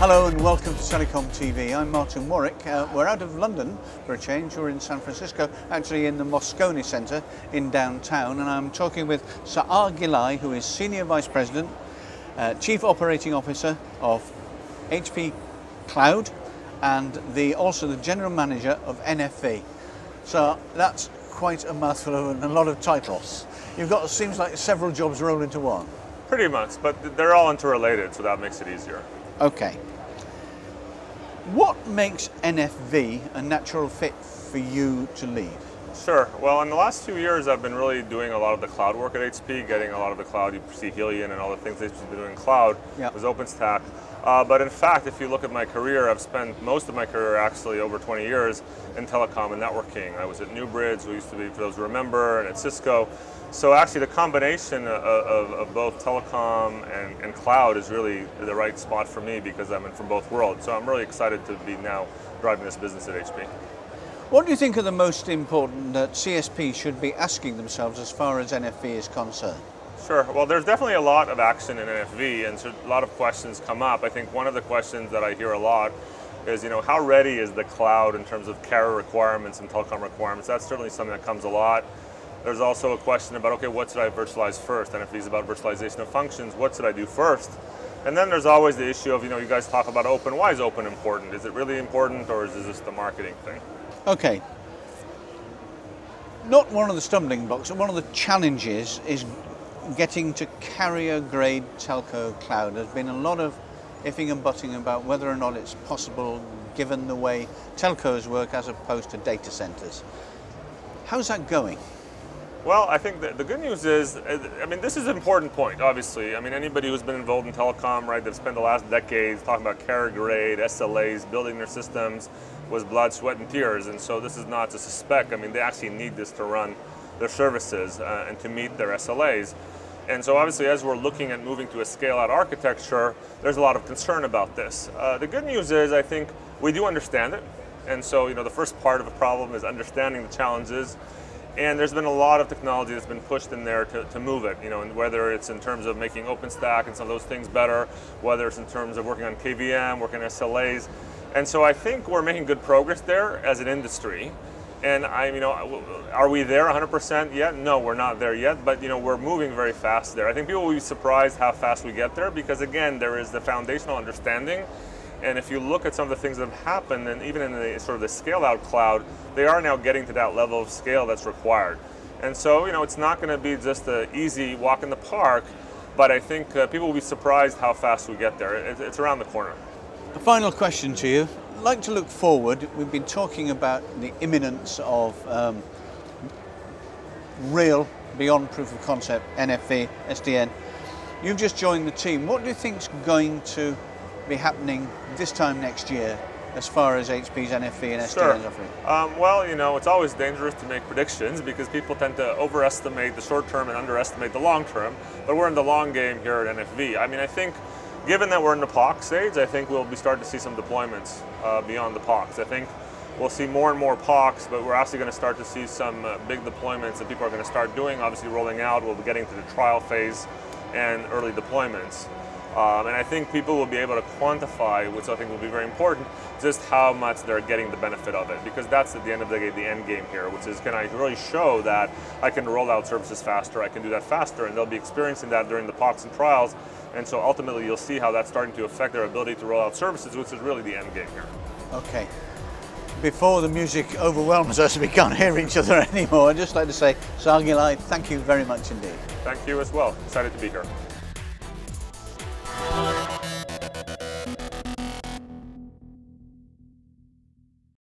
Hello and welcome to Telecom TV. I'm Martyn Warwick. Uh, we're out of London for a change. We're in San Francisco, actually in the Moscone Centre in downtown, and I'm talking with Saar Gillai, who is Senior Vice President, uh, Chief Operating Officer of HP Cloud, and the also the General Manager of NFV. So that's quite a mouthful and a lot of titles. You've got it seems like several jobs rolled into one. Pretty much, but they're all interrelated, so that makes it easier. Okay. What makes NFV a natural fit for you to lead? Sure. Well, in the last few years, I've been really doing a lot of the cloud work at HP, getting a lot of the cloud. You see Helion and all the things they've been doing in cloud Yep. was OpenStack. Uh, but in fact, if you look at my career, I've spent most of my career, actually over 20 years, in telecom and networking. I was at Newbridge, who used to be, for those who remember, and at Cisco. So actually, the combination of, of, of both telecom and, and cloud is really the right spot for me because I'm in from both worlds. So I'm really excited to be now driving this business at HP. What do you think are the most important that CSP should be asking themselves as far as NFV is concerned? Sure. Well, there's definitely a lot of action in NFV, and so a lot of questions come up. I think one of the questions that I hear a lot is, you know, how ready is the cloud in terms of carrier requirements and telecom requirements? That's certainly something that comes a lot. There's also a question about, okay, what should I virtualize first? NFV is about virtualization of functions. What should I do first? And then there's always the issue of, you know, you guys talk about open. Why is open important? Is it really important, or is this just a marketing thing? Okay. Not one of the stumbling blocks, but one of the challenges is getting to carrier grade telco cloud. There's been a lot of ifing and butting about whether or not it's possible given the way telcos work as opposed to data centers. How's that going? Well, I think the, good news is, I mean, this is an important point, obviously. I mean, anybody who's been involved in telecom, right, they've spent the last decades talking about carrier grade, SLAs, building their systems was blood, sweat, and tears. And so this is not to suspect. I mean, they actually need this to run their services uh, and to meet their SLAs. And so obviously, as we're looking at moving to a scale-out architecture, there's a lot of concern about this. Uh, the good news is, I think we do understand it. And so, you know, the first part of the problem is understanding the challenges and there's been a lot of technology that's been pushed in there to, to move it, you know, and whether it's in terms of making OpenStack and some of those things better, whether it's in terms of working on KVM, working on SLAs. And so I think we're making good progress there as an industry. And I, you know, are we there 100% yet? No, we're not there yet, but you know, we're moving very fast there. I think people will be surprised how fast we get there because again, there is the foundational understanding and if you look at some of the things that have happened, and even in the sort of the scale out cloud, they are now getting to that level of scale that's required. And so, you know, it's not going to be just an easy walk in the park, but I think uh, people will be surprised how fast we get there. It, it's around the corner. A final question to you. I'd like to look forward. We've been talking about the imminence of um, real, beyond proof of concept, NFV, SDN. You've just joined the team. What do you think is going to be happening this time next year as far as HP's NFV and SDN Sure. is offering? Um, well, you know, it's always dangerous to make predictions because people tend to overestimate the short term and underestimate the long term. But we're in the long game here at NFV. I mean, I think, given that we're in the POC stage, I think we'll be starting to see some deployments uh, beyond the POCs. I think we'll see more and more POCs, but we're actually going to start to see some uh, big deployments that people are going to start doing. Obviously, rolling out. We'll be getting to the trial phase and early deployments. Um, and I think people will be able to quantify, which I think will be very important, just how much they're getting the benefit of it. Because that's at the end of the day the end game here, which is can I really show that I can roll out services faster, I can do that faster, and they'll be experiencing that during the POCs and trials. And so ultimately you'll see how that's starting to affect their ability to roll out services, which is really the end game here. Okay. Before the music overwhelms us, we can't hear each other anymore. I'd just like to say, Saar Gillai, thank you very much indeed. Thank you as well. Excited to be here. Oh.